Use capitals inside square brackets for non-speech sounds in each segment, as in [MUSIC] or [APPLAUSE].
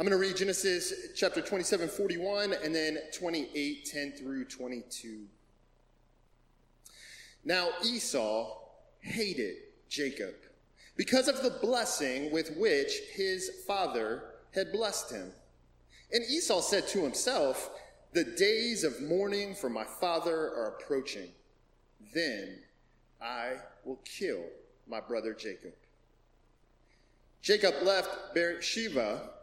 I'm going to read Genesis chapter 27, 41, and then 28, 10 through 22. Now Esau hated Jacob because of the blessing with which his father had blessed him. And Esau said to himself, The days of mourning for my father are approaching. Then I will kill my brother Jacob. Jacob left Beersheba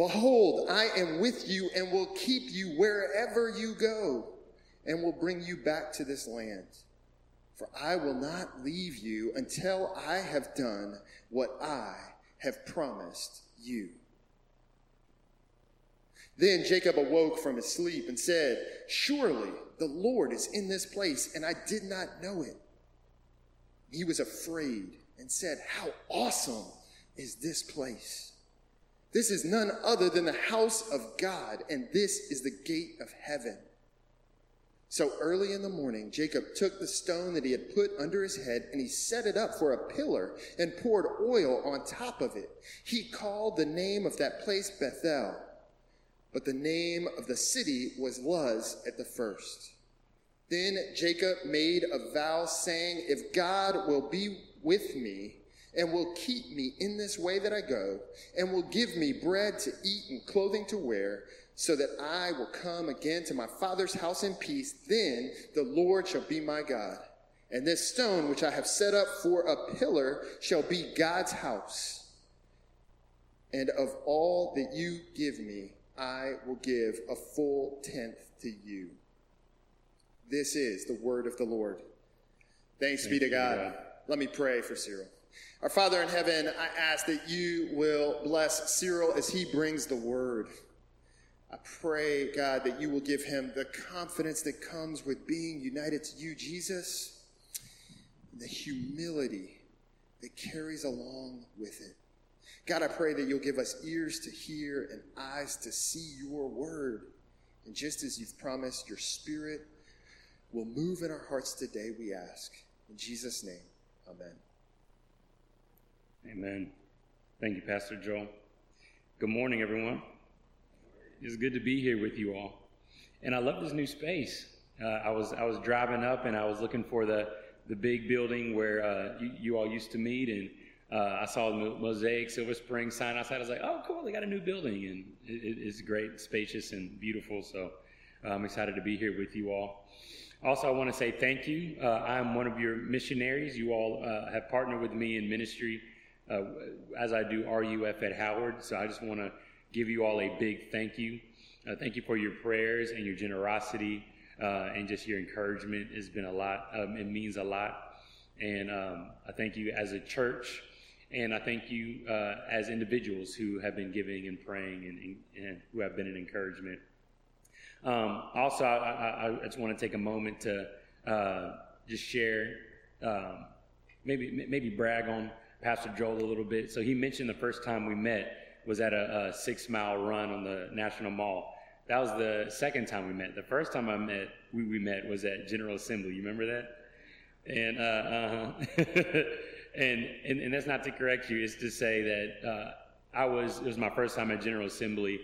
Behold, I am with you and will keep you wherever you go and will bring you back to this land. For I will not leave you until I have done what I have promised you. Then Jacob awoke from his sleep and said, Surely the Lord is in this place, and I did not know it. He was afraid and said, How awesome is this place! This is none other than the house of God, and this is the gate of heaven. So early in the morning, Jacob took the stone that he had put under his head and he set it up for a pillar and poured oil on top of it. He called the name of that place Bethel, but the name of the city was Luz at the first. Then Jacob made a vow saying, If God will be with me and will keep me in this way that I go and will give me bread to eat and clothing to wear, so that I will come again to my father's house in peace. Then the Lord shall be my God. And this stone which I have set up for a pillar shall be God's house. And of all that you give me, I will give a full tenth to you. This is the word of the Lord. Thanks be to God. God. Let me pray for Cyril. Our Father in heaven, I ask that you will bless Cyril as he brings the word. I pray, God, that you will give him the confidence that comes with being united to you, Jesus, the humility that carries along with it. God, I pray that you'll give us ears to hear and eyes to see your word. And just as you've promised, your spirit will move in our hearts today, we ask. In Jesus' name, amen. Amen. Thank you, Pastor Joel. Good morning, everyone. It's good to be here with you all. And I love this new space. Uh, I was I was driving up and I was looking for the the big building where uh, you, you, all used to meet, and uh, I saw the Mosaic Silver Spring sign outside. I was like, "Oh, cool! They got a new building, and it, it's great, spacious, and beautiful." So uh, I'm excited to be here with you all. Also, I want to say thank you. Uh, I'm one of your missionaries. You all uh, have partnered with me in ministry as I do RUF at Howard. So I just want to give you all a big thank you. Uh, thank you for your prayers and your generosity uh, and just your encouragement. It's been a lot. Um, it means a lot. And um, I thank you as a church, and I thank you uh, as individuals who have been giving and praying and, and who have been an encouragement. Um, also, I, I, I, just want to take a moment to uh, just share, um, maybe maybe brag on Pastor Joel a little bit. So he mentioned the first time we met was at a, a six mile run on the National Mall That was the second time we met. The first time I met, we, we met was at General Assembly. You remember that? And uh, uh [LAUGHS] and, and and that's not to correct you. It's to say that uh, I was it was my first time at General Assembly,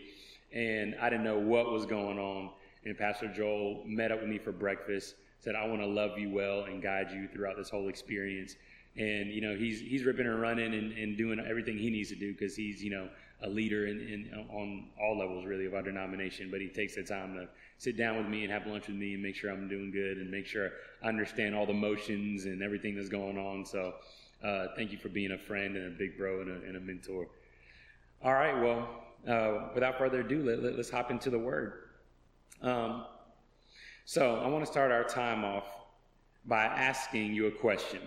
and I didn't know what was going on. And Pastor Joel met up with me for breakfast. Said, "I want to love you well and guide you throughout this whole experience." And you know, he's he's ripping and running and, and doing everything he needs to do because he's you know a leader in, in on all levels really of our denomination. But he takes the time to sit down with me and have lunch with me and make sure I'm doing good and make sure I understand all the motions and everything that's going on. So uh, thank you for being a friend and a big bro and a, and a mentor. All right, well, uh, without further ado, let, let, us hop into the word. Um, so I want to start our time off by asking you a question.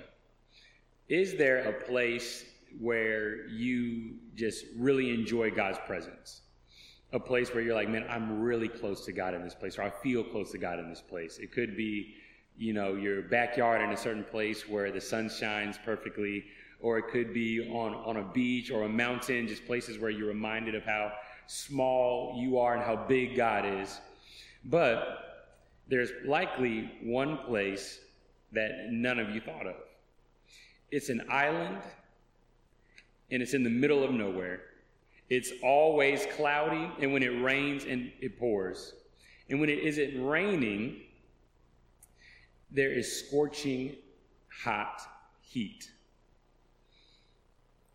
Is there a place where you just really enjoy God's presence? A place where you're like, man, I'm really close to God in this place, or I feel close to God in this place. It could be you know, your backyard in a certain place where the sun shines perfectly, or it could be on, on a beach or a mountain, just places where you're reminded of how small you are and how big God is. But there's likely one place that none of you thought of. It's an island, and it's in the middle of nowhere. It's always cloudy, and when it rains, and it pours. And when it isn't raining, there is scorching hot heat.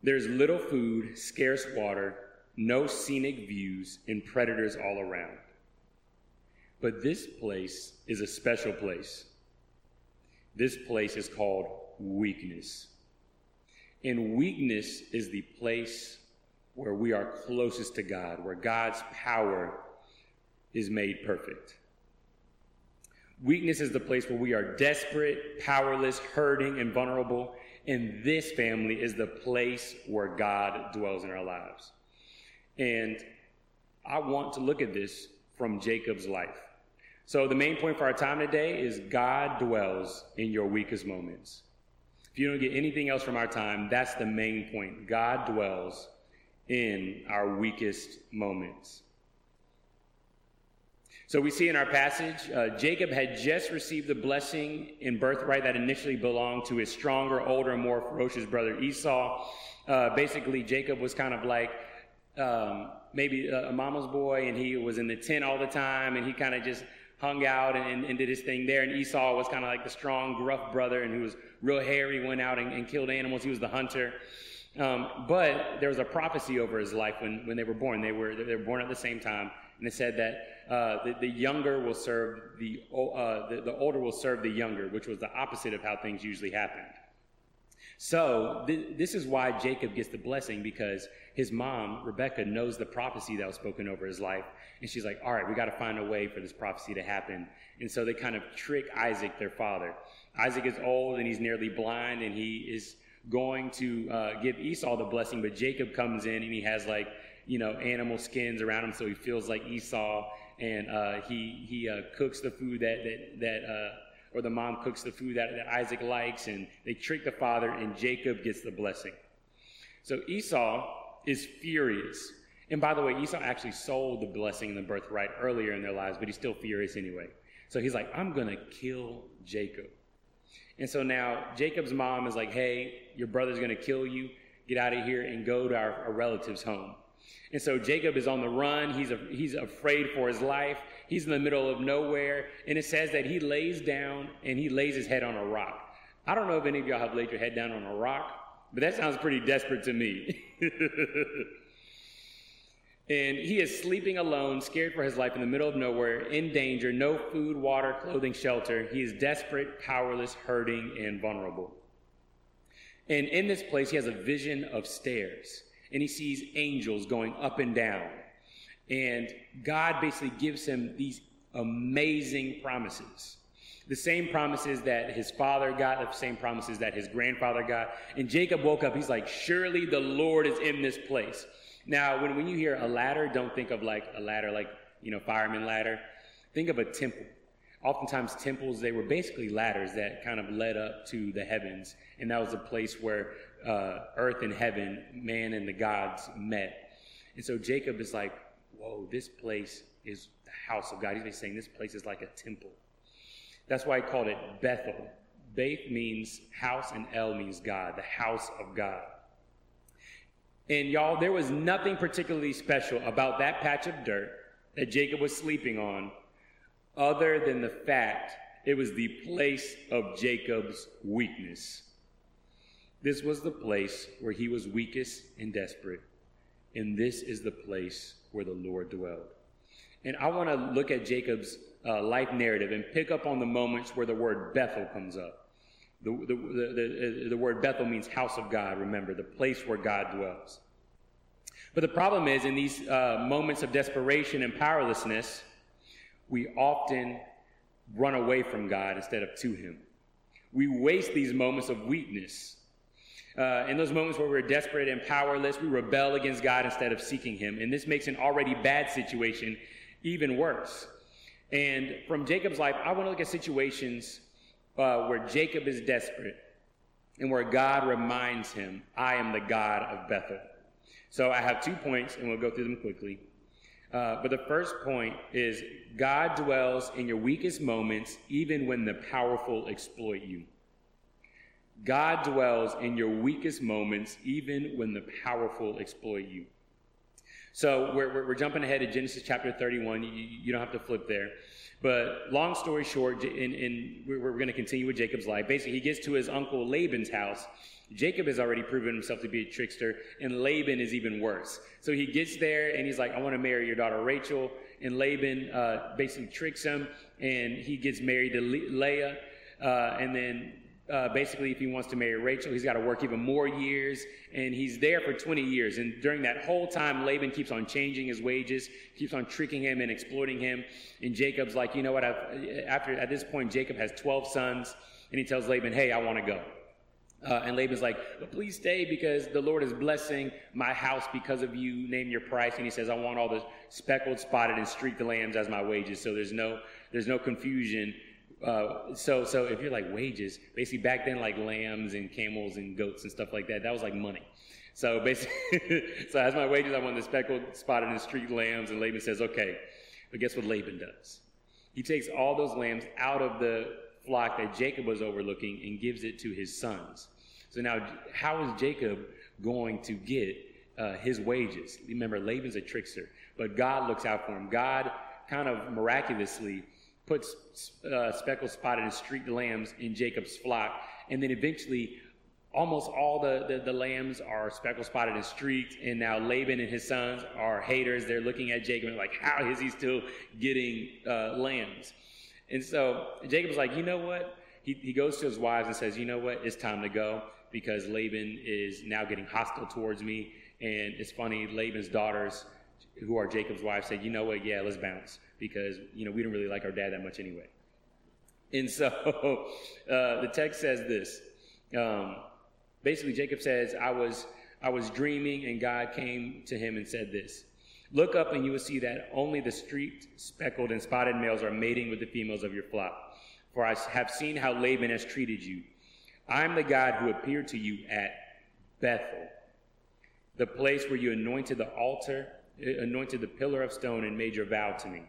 There's little food, scarce water, no scenic views, and predators all around. But this place is a special place. This place is called weakness. And weakness is the place where we are closest to God, where God's power is made perfect. Weakness is the place where we are desperate, powerless, hurting, and vulnerable. And this family is the place where God dwells in our lives. And I want to look at this from Jacob's life. So, the main point for our time today is God dwells in your weakest moments. If you don't get anything else from our time, that's the main point. God dwells in our weakest moments. So we see in our passage, uh, Jacob had just received the blessing in birthright that initially belonged to his stronger, older, and more ferocious brother Esau. Uh, basically, Jacob was kind of like um, maybe a, mama's boy, and he was in the tent all the time, and he kind of just hung out and, and, did his thing there. And Esau was kind of like the strong, gruff brother, and he was real hairy, went out and, and killed animals. He was the hunter. Um, but there was a prophecy over his life when, when they were born. They were, they were born at the same time, and it said that uh, the, the, younger will serve the, uh, the, the older will serve the younger, which was the opposite of how things usually happened. So th- this is why Jacob gets the blessing because his mom Rebecca knows the prophecy that was spoken over his life, and she's like, "All right, we got to find a way for this prophecy to happen." And so they kind of trick Isaac, their father. Isaac is old and he's nearly blind, and he is going to uh, give Esau the blessing, but Jacob comes in and he has like you know animal skins around him, so he feels like Esau and uh, he he uh, cooks the food that that that uh, or the mom cooks the food that, that Isaac likes, and they trick the father, and Jacob gets the blessing. So Esau is furious. And by the way, Esau actually sold the blessing and the birthright earlier in their lives, but he's still furious anyway. So he's like, I'm going to kill Jacob. And so now Jacob's mom is like, hey, your brother's going to kill you. Get out of here and go to our, our relative's home. And so Jacob is on the run. He's, a, he's afraid for his life. He's in the middle of nowhere. And it says that he lays down and he lays his head on a rock. I don't know if any of y'all have laid your head down on a rock, but that sounds pretty desperate to me. [LAUGHS] and he is sleeping alone, scared for his life in the middle of nowhere, in danger, no food, water, clothing, shelter. He is desperate, powerless, hurting, and vulnerable. And in this place, he has a vision of stairs and he sees angels going up and down. And God basically gives him these amazing promises. The same promises that his father got, the same promises that his grandfather got. And Jacob woke up, he's like, Surely the Lord is in this place. Now, when, when you hear a ladder, don't think of like a ladder like, you know, fireman ladder. Think of a temple. Oftentimes, temples, they were basically ladders that kind of led up to the heavens. And that was a place where uh, earth and heaven, man and the gods met. And so Jacob is like, whoa, this place is the house of God. He's saying this place is like a temple. That's why he called it Bethel. Beth means house and El means God, the house of God. And y'all, there was nothing particularly special about that patch of dirt that Jacob was sleeping on other than the fact it was the place of Jacob's weakness. This was the place where he was weakest and desperate. And this is the place where the Lord dwelled. And I want to look at Jacob's uh, life narrative and pick up on the moments where the word Bethel comes up. The, the, the, the, word Bethel means house of God, remember, the place where God dwells. But the problem is, in these uh, moments of desperation and powerlessness, we often run away from God instead of to Him. We waste these moments of weakness. Uh, in those moments where we're desperate and powerless, we rebel against God instead of seeking Him. And this makes an already bad situation even worse. And from Jacob's life, I want to look at situations uh, where Jacob is desperate and where God reminds him, I am the God of Bethel. So I have two points, and we'll go through them quickly. Uh, but the first point is God dwells in your weakest moments, even when the powerful exploit you. God dwells in your weakest moments, even when the powerful exploit you. So we're, we're, we're jumping ahead to Genesis chapter 31. You, you, don't have to flip there. But long story short, and, and we're, we're going to continue with Jacob's life. Basically, he gets to his uncle Laban's house. Jacob has already proven himself to be a trickster, and Laban is even worse. So he gets there and he's like, I want to marry your daughter Rachel. And Laban uh, basically tricks him, and he gets married to Le- Leah. Uh, and then uh, basically, if he wants to marry Rachel, he's got to work even more years, and he's there for 20 years. And during that whole time, Laban keeps on changing his wages, keeps on tricking him and exploiting him. And Jacob's like, you know what? I've, after at this point, Jacob has 12 sons, and he tells Laban, "Hey, I want to go." Uh, and Laban's like, but please stay because the Lord is blessing my house because of you. Name your price. And he says, I want all the speckled, spotted, and streaked lambs as my wages. So there's no, there's no confusion uh, so, so if you're like wages, basically back then, like lambs and camels and goats and stuff like that, that was like money. So [LAUGHS] basically, so as my wages, I want the speckled, spotted, and streaked lambs. And Laban says, okay. But guess what Laban does? He takes all those lambs out of the flock that Jacob was overlooking and gives it to his sons. So now, how is Jacob going to get uh, his wages? Remember, Laban's a trickster, but God looks out for him. God kind of miraculously puts uh, speckled, spotted, and streaked lambs in Jacob's flock. And then eventually, almost all the, the, the, lambs are speckled, spotted, and streaked. And now Laban and his sons are haters. They're looking at Jacob and like, how is he still getting uh, lambs? And so Jacob's like, you know what? He, he goes to his wives and says, you know what? It's time to go because Laban is now getting hostile towards me. And it's funny, Laban's daughters, who are Jacob's wives, said, you know what? Yeah, let's bounce because, you know, we don't really like our dad that much anyway. And so [LAUGHS] uh, the text says this. Um, basically, Jacob says, I was, I was dreaming, and God came to him and said this Look up, and you will see that only the streaked, speckled, and spotted males are mating with the females of your flock. For I have seen how Laban has treated you. I am the God who appeared to you at Bethel, the place where you anointed the altar, eh, anointed the pillar of stone, and made your vow to me.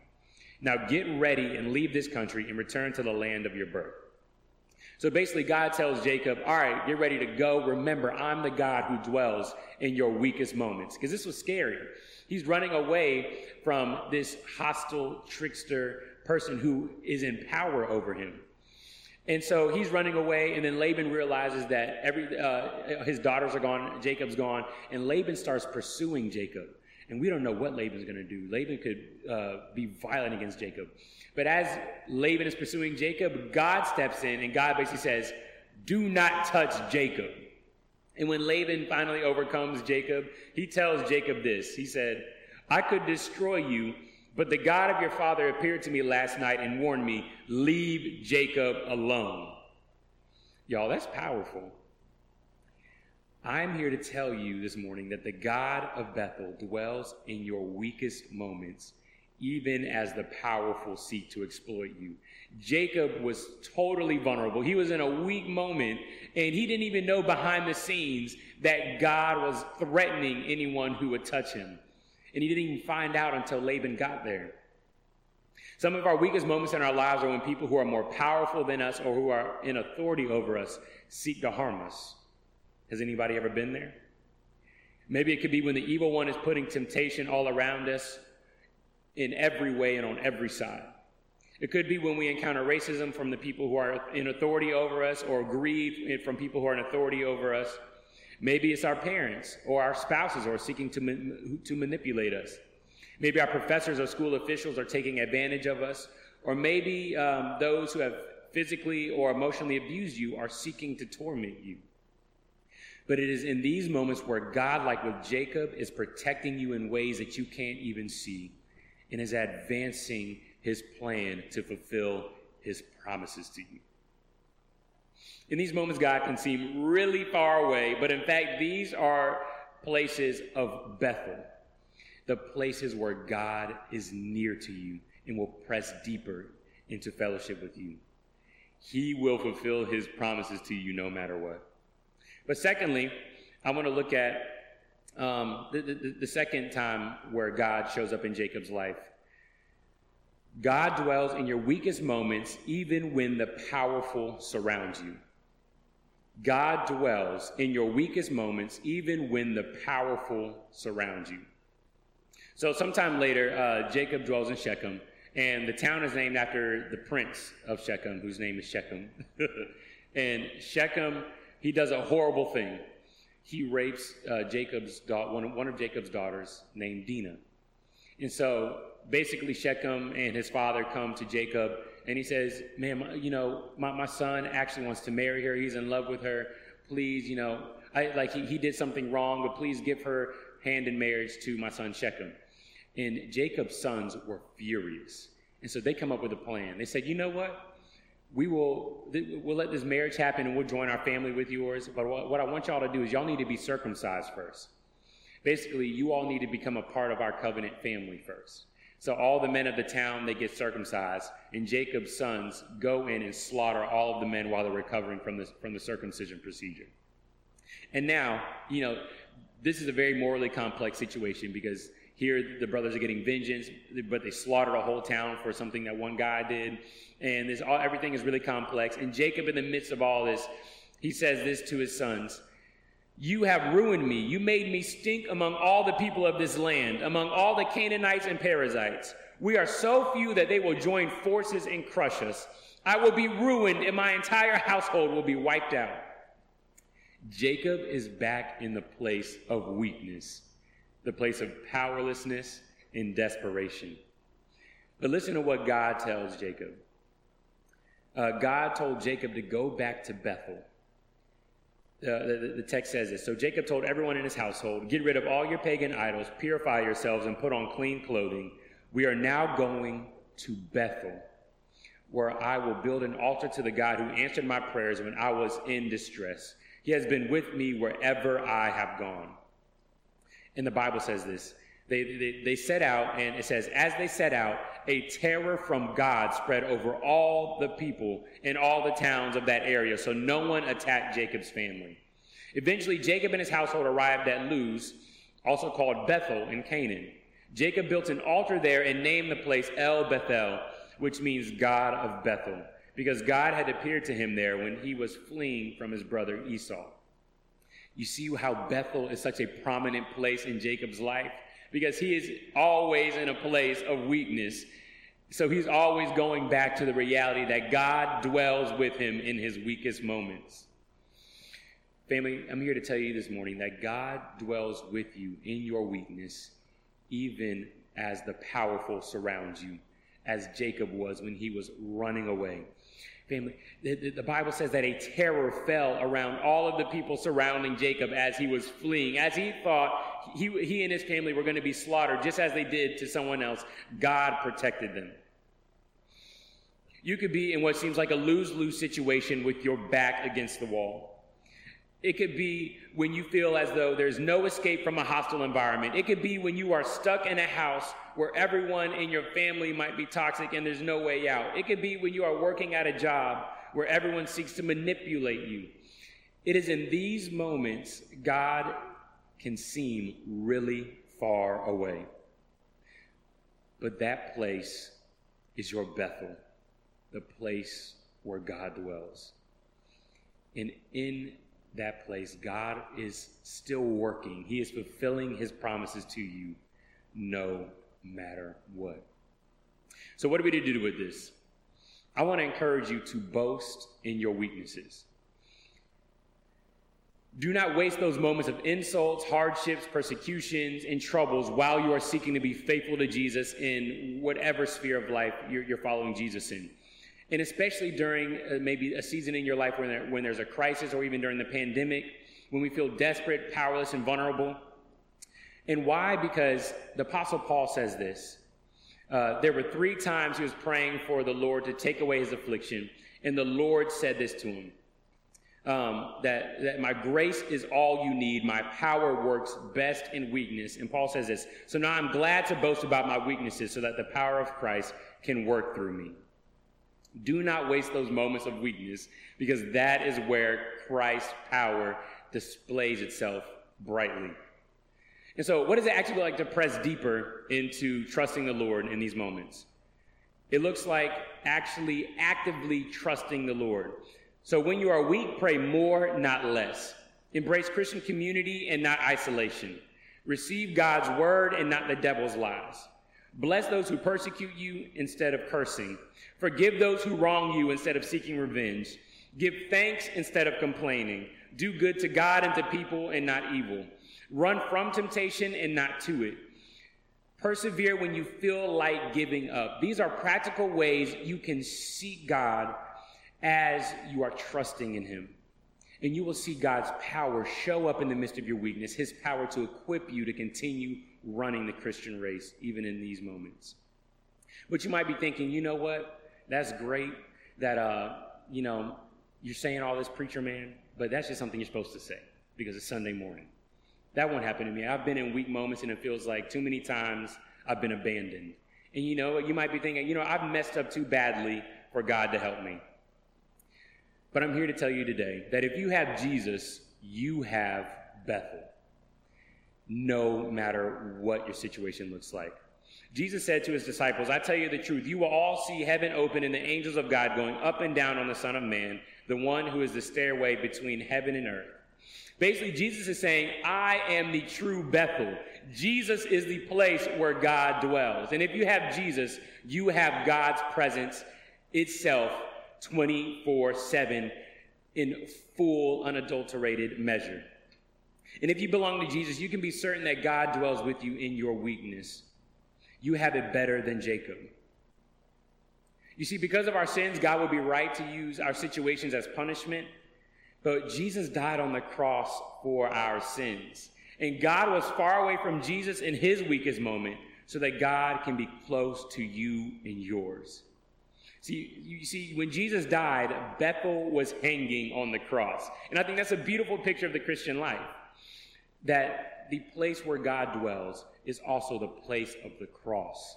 Now get ready and leave this country and return to the land of your birth. So basically, God tells Jacob, All right, get ready to go. Remember, I'm the God who dwells in your weakest moments. Because this was scary. He's running away from this hostile trickster person who is in power over him. And so he's running away, and then Laban realizes that every uh, his daughters are gone, Jacob's gone, and Laban starts pursuing Jacob. And we don't know what Laban's going to do. Laban could uh, be violent against Jacob. But as Laban is pursuing Jacob, God steps in and God basically says, Do not touch Jacob. And when Laban finally overcomes Jacob, he tells Jacob this He said, I could destroy you, but the God of your father appeared to me last night and warned me, Leave Jacob alone. Y'all, that's powerful. I'm here to tell you this morning that the God of Bethel dwells in your weakest moments, even as the powerful seek to exploit you. Jacob was totally vulnerable. He was in a weak moment, and he didn't even know behind the scenes that God was threatening anyone who would touch him. And he didn't even find out until Laban got there. Some of our weakest moments in our lives are when people who are more powerful than us or who are in authority over us seek to harm us. Has anybody ever been there? Maybe it could be when the evil one is putting temptation all around us in every way and on every side. It could be when we encounter racism from the people who are in authority over us or grief from people who are in authority over us. Maybe it's our parents or our spouses who are seeking to, to manipulate us. Maybe our professors or school officials are taking advantage of us. Or maybe um, those who have physically or emotionally abused you are seeking to torment you. But it is in these moments where God, like with Jacob, is protecting you in ways that you can't even see and is advancing his plan to fulfill his promises to you. In these moments, God can seem really far away, but in fact, these are places of Bethel, the places where God is near to you and will press deeper into fellowship with you. He will fulfill his promises to you no matter what. But secondly, I want to look at um, the, the, the second time where God shows up in Jacob's life. God dwells in your weakest moments, even when the powerful surround you. God dwells in your weakest moments, even when the powerful surround you. So, sometime later, uh, Jacob dwells in Shechem, and the town is named after the prince of Shechem, whose name is Shechem. [LAUGHS] and Shechem he does a horrible thing. He rapes uh, Jacob's da- one, of, one of Jacob's daughters named Dinah. And so basically, Shechem and his father come to Jacob and he says, Man, you know, my, my son actually wants to marry her. He's in love with her. Please, you know, I, like he, he did something wrong, but please give her hand in marriage to my son Shechem. And Jacob's sons were furious. And so they come up with a plan. They said, You know what? we will we'll let this marriage happen and we'll join our family with yours. But what I want y'all to do is y'all need to be circumcised first. Basically, you all need to become a part of our covenant family first. So all the men of the town they get circumcised, and Jacob's sons go in and slaughter all of the men while they're recovering from the from the circumcision procedure. And now, you know, this is a very morally complex situation because here the brothers are getting vengeance, but they slaughtered a whole town for something that one guy did and this all, everything is really complex. And Jacob, in the midst of all this, he says this to his sons You have ruined me. You made me stink among all the people of this land, among all the Canaanites and Perizzites. We are so few that they will join forces and crush us. I will be ruined, and my entire household will be wiped out. Jacob is back in the place of weakness, the place of powerlessness and desperation. But listen to what God tells Jacob uh, God told Jacob to go back to Bethel. The, the, text says this. So Jacob told everyone in his household, Get rid of all your pagan idols, purify yourselves, and put on clean clothing. We are now going to Bethel, where I will build an altar to the God who answered my prayers when I was in distress. He has been with me wherever I have gone. And the Bible says this. They, they, they set out, and it says, As they set out, a terror from God spread over all the people in all the towns of that area, so no one attacked Jacob's family. Eventually, Jacob and his household arrived at Luz, also called Bethel in Canaan. Jacob built an altar there and named the place El Bethel, which means God of Bethel, because God had appeared to him there when he was fleeing from his brother Esau. You see how Bethel is such a prominent place in Jacob's life? Because he is always in a place of weakness. So he's always going back to the reality that God dwells with him in his weakest moments. Family, I'm here to tell you this morning that God dwells with you in your weakness, even as the powerful surround you, as Jacob was when he was running away. Family, the, the, Bible says that a terror fell around all of the people surrounding Jacob as he was fleeing. As he thought he, he and his family were going to be slaughtered, just as they did to someone else, God protected them. You could be in what seems like a lose lose situation with your back against the wall. It could be when you feel as though there's no escape from a hostile environment. It could be when you are stuck in a house where everyone in your family might be toxic and there's no way out. It could be when you are working at a job where everyone seeks to manipulate you. It is in these moments God can seem really far away. But that place is your Bethel, the place where God dwells. And in that place, God is still working. He is fulfilling his promises to you no matter what. So, what are we to do with this? I want to encourage you to boast in your weaknesses. Do not waste those moments of insults, hardships, persecutions, and troubles while you are seeking to be faithful to Jesus in whatever sphere of life you're, you're following Jesus in. And especially during uh, maybe a season in your life when, there, when there's a crisis or even during the pandemic, when we feel desperate, powerless, and vulnerable. And why? Because the Apostle Paul says this. Uh, there were three times he was praying for the Lord to take away his affliction, and the Lord said this to him um, that, that my grace is all you need. My power works best in weakness. And Paul says this So now I'm glad to boast about my weaknesses so that the power of Christ can work through me. Do not waste those moments of weakness because that is where Christ's power displays itself brightly. And so, what does it actually look like to press deeper into trusting the Lord in these moments? It looks like actually actively trusting the Lord. So when you are weak, pray more, not less. Embrace Christian community and not isolation. Receive God's word and not the devil's lies. Bless those who persecute you instead of cursing. Forgive those who wrong you instead of seeking revenge. Give thanks instead of complaining. Do good to God and to people and not evil. Run from temptation and not to it. Persevere when you feel like giving up. These are practical ways you can seek God as you are trusting in Him. And you will see God's power show up in the midst of your weakness, His power to equip you to continue running the Christian race, even in these moments. But you might be thinking, you know what? That's great that, uh, you know, you're saying all this, preacher man, but that's just something you're supposed to say because it's Sunday morning. That won't happen to me. I've been in weak moments and it feels like too many times I've been abandoned. And you know, you might be thinking, you know, I've messed up too badly for God to help me. But I'm here to tell you today that if you have Jesus, you have Bethel, no matter what your situation looks like. Jesus said to his disciples, I tell you the truth, you will all see heaven open and the angels of God going up and down on the Son of Man, the one who is the stairway between heaven and earth. Basically, Jesus is saying, I am the true Bethel. Jesus is the place where God dwells. And if you have Jesus, you have God's presence itself 24 7 in full, unadulterated measure. And if you belong to Jesus, you can be certain that God dwells with you in your weakness. You have it better than Jacob. You see, because of our sins, God would be right to use our situations as punishment. But Jesus died on the cross for our sins. And God was far away from Jesus in his weakest moment so that God can be close to you and yours. See, you see, when Jesus died, Bethel was hanging on the cross. And I think that's a beautiful picture of the Christian life. That the place where God dwells is also the place of the cross.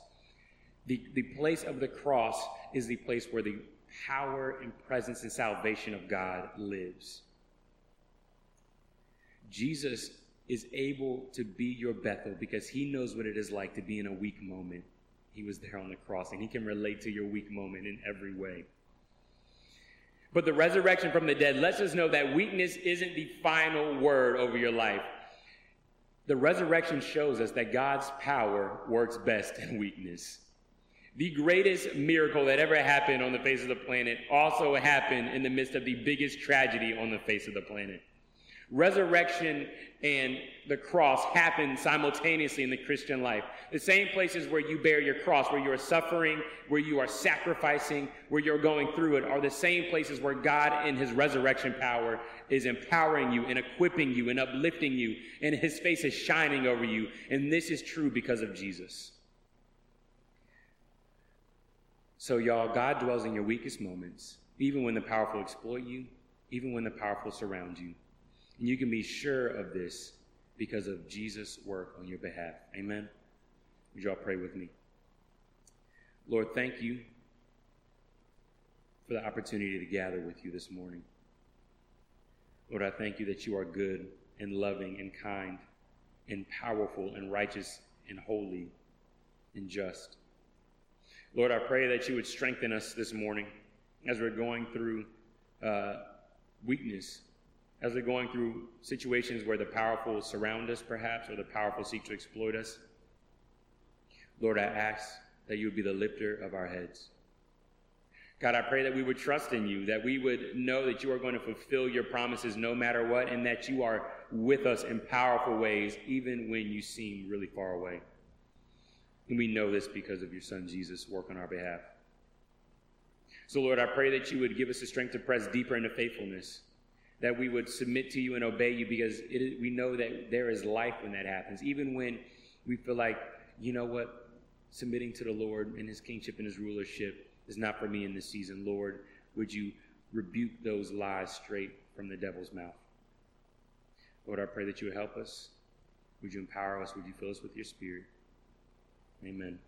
The, the place of the cross is the place where the power and presence and salvation of God lives. Jesus is able to be your Bethel because he knows what it is like to be in a weak moment he was there on the cross, and He can relate to your weak moment in every way. But the resurrection from the dead lets us know that weakness isn't the final word over your life. The resurrection shows us that God's power works best in weakness. The greatest miracle that ever happened on the face of the planet also happened in the midst of the biggest tragedy on the face of the planet. Resurrection and the cross happen simultaneously in the Christian life. The same places where you bear your cross, where you are suffering, where you are sacrificing, where you're going through it, are the same places where God, in His resurrection power, is empowering you and equipping you and uplifting you, and His face is shining over you. And this is true because of Jesus. So, y'all, God dwells in your weakest moments, even when the powerful exploit you, even when the powerful surround you. And you can be sure of this because of Jesus' work on your behalf. Amen. Would you all pray with me? Lord, thank you for the opportunity to gather with you this morning. Lord, I thank you that you are good and loving and kind and powerful and righteous and holy and just. Lord, I pray that you would strengthen us this morning as we're going through uh, weakness, as we're going through situations where the powerful surround us, perhaps, or the powerful seek to exploit us. Lord, I ask that you would be the lifter of our heads. God, I pray that we would trust in you, that we would know that you are going to fulfill your promises no matter what, and that you are with us in powerful ways, even when you seem really far away. And we know this because of your son Jesus' work on our behalf. So, Lord, I pray that you would give us the strength to press deeper into faithfulness, that we would submit to you and obey you because we know that there is life when that happens, even when we feel like, you know what, submitting to the Lord and his kingship and his rulership is not for me in this season. Lord, would you rebuke those lies straight from the devil's mouth? Lord, I pray that you would help us. Would you empower us? Would you fill us with your spirit? Amen.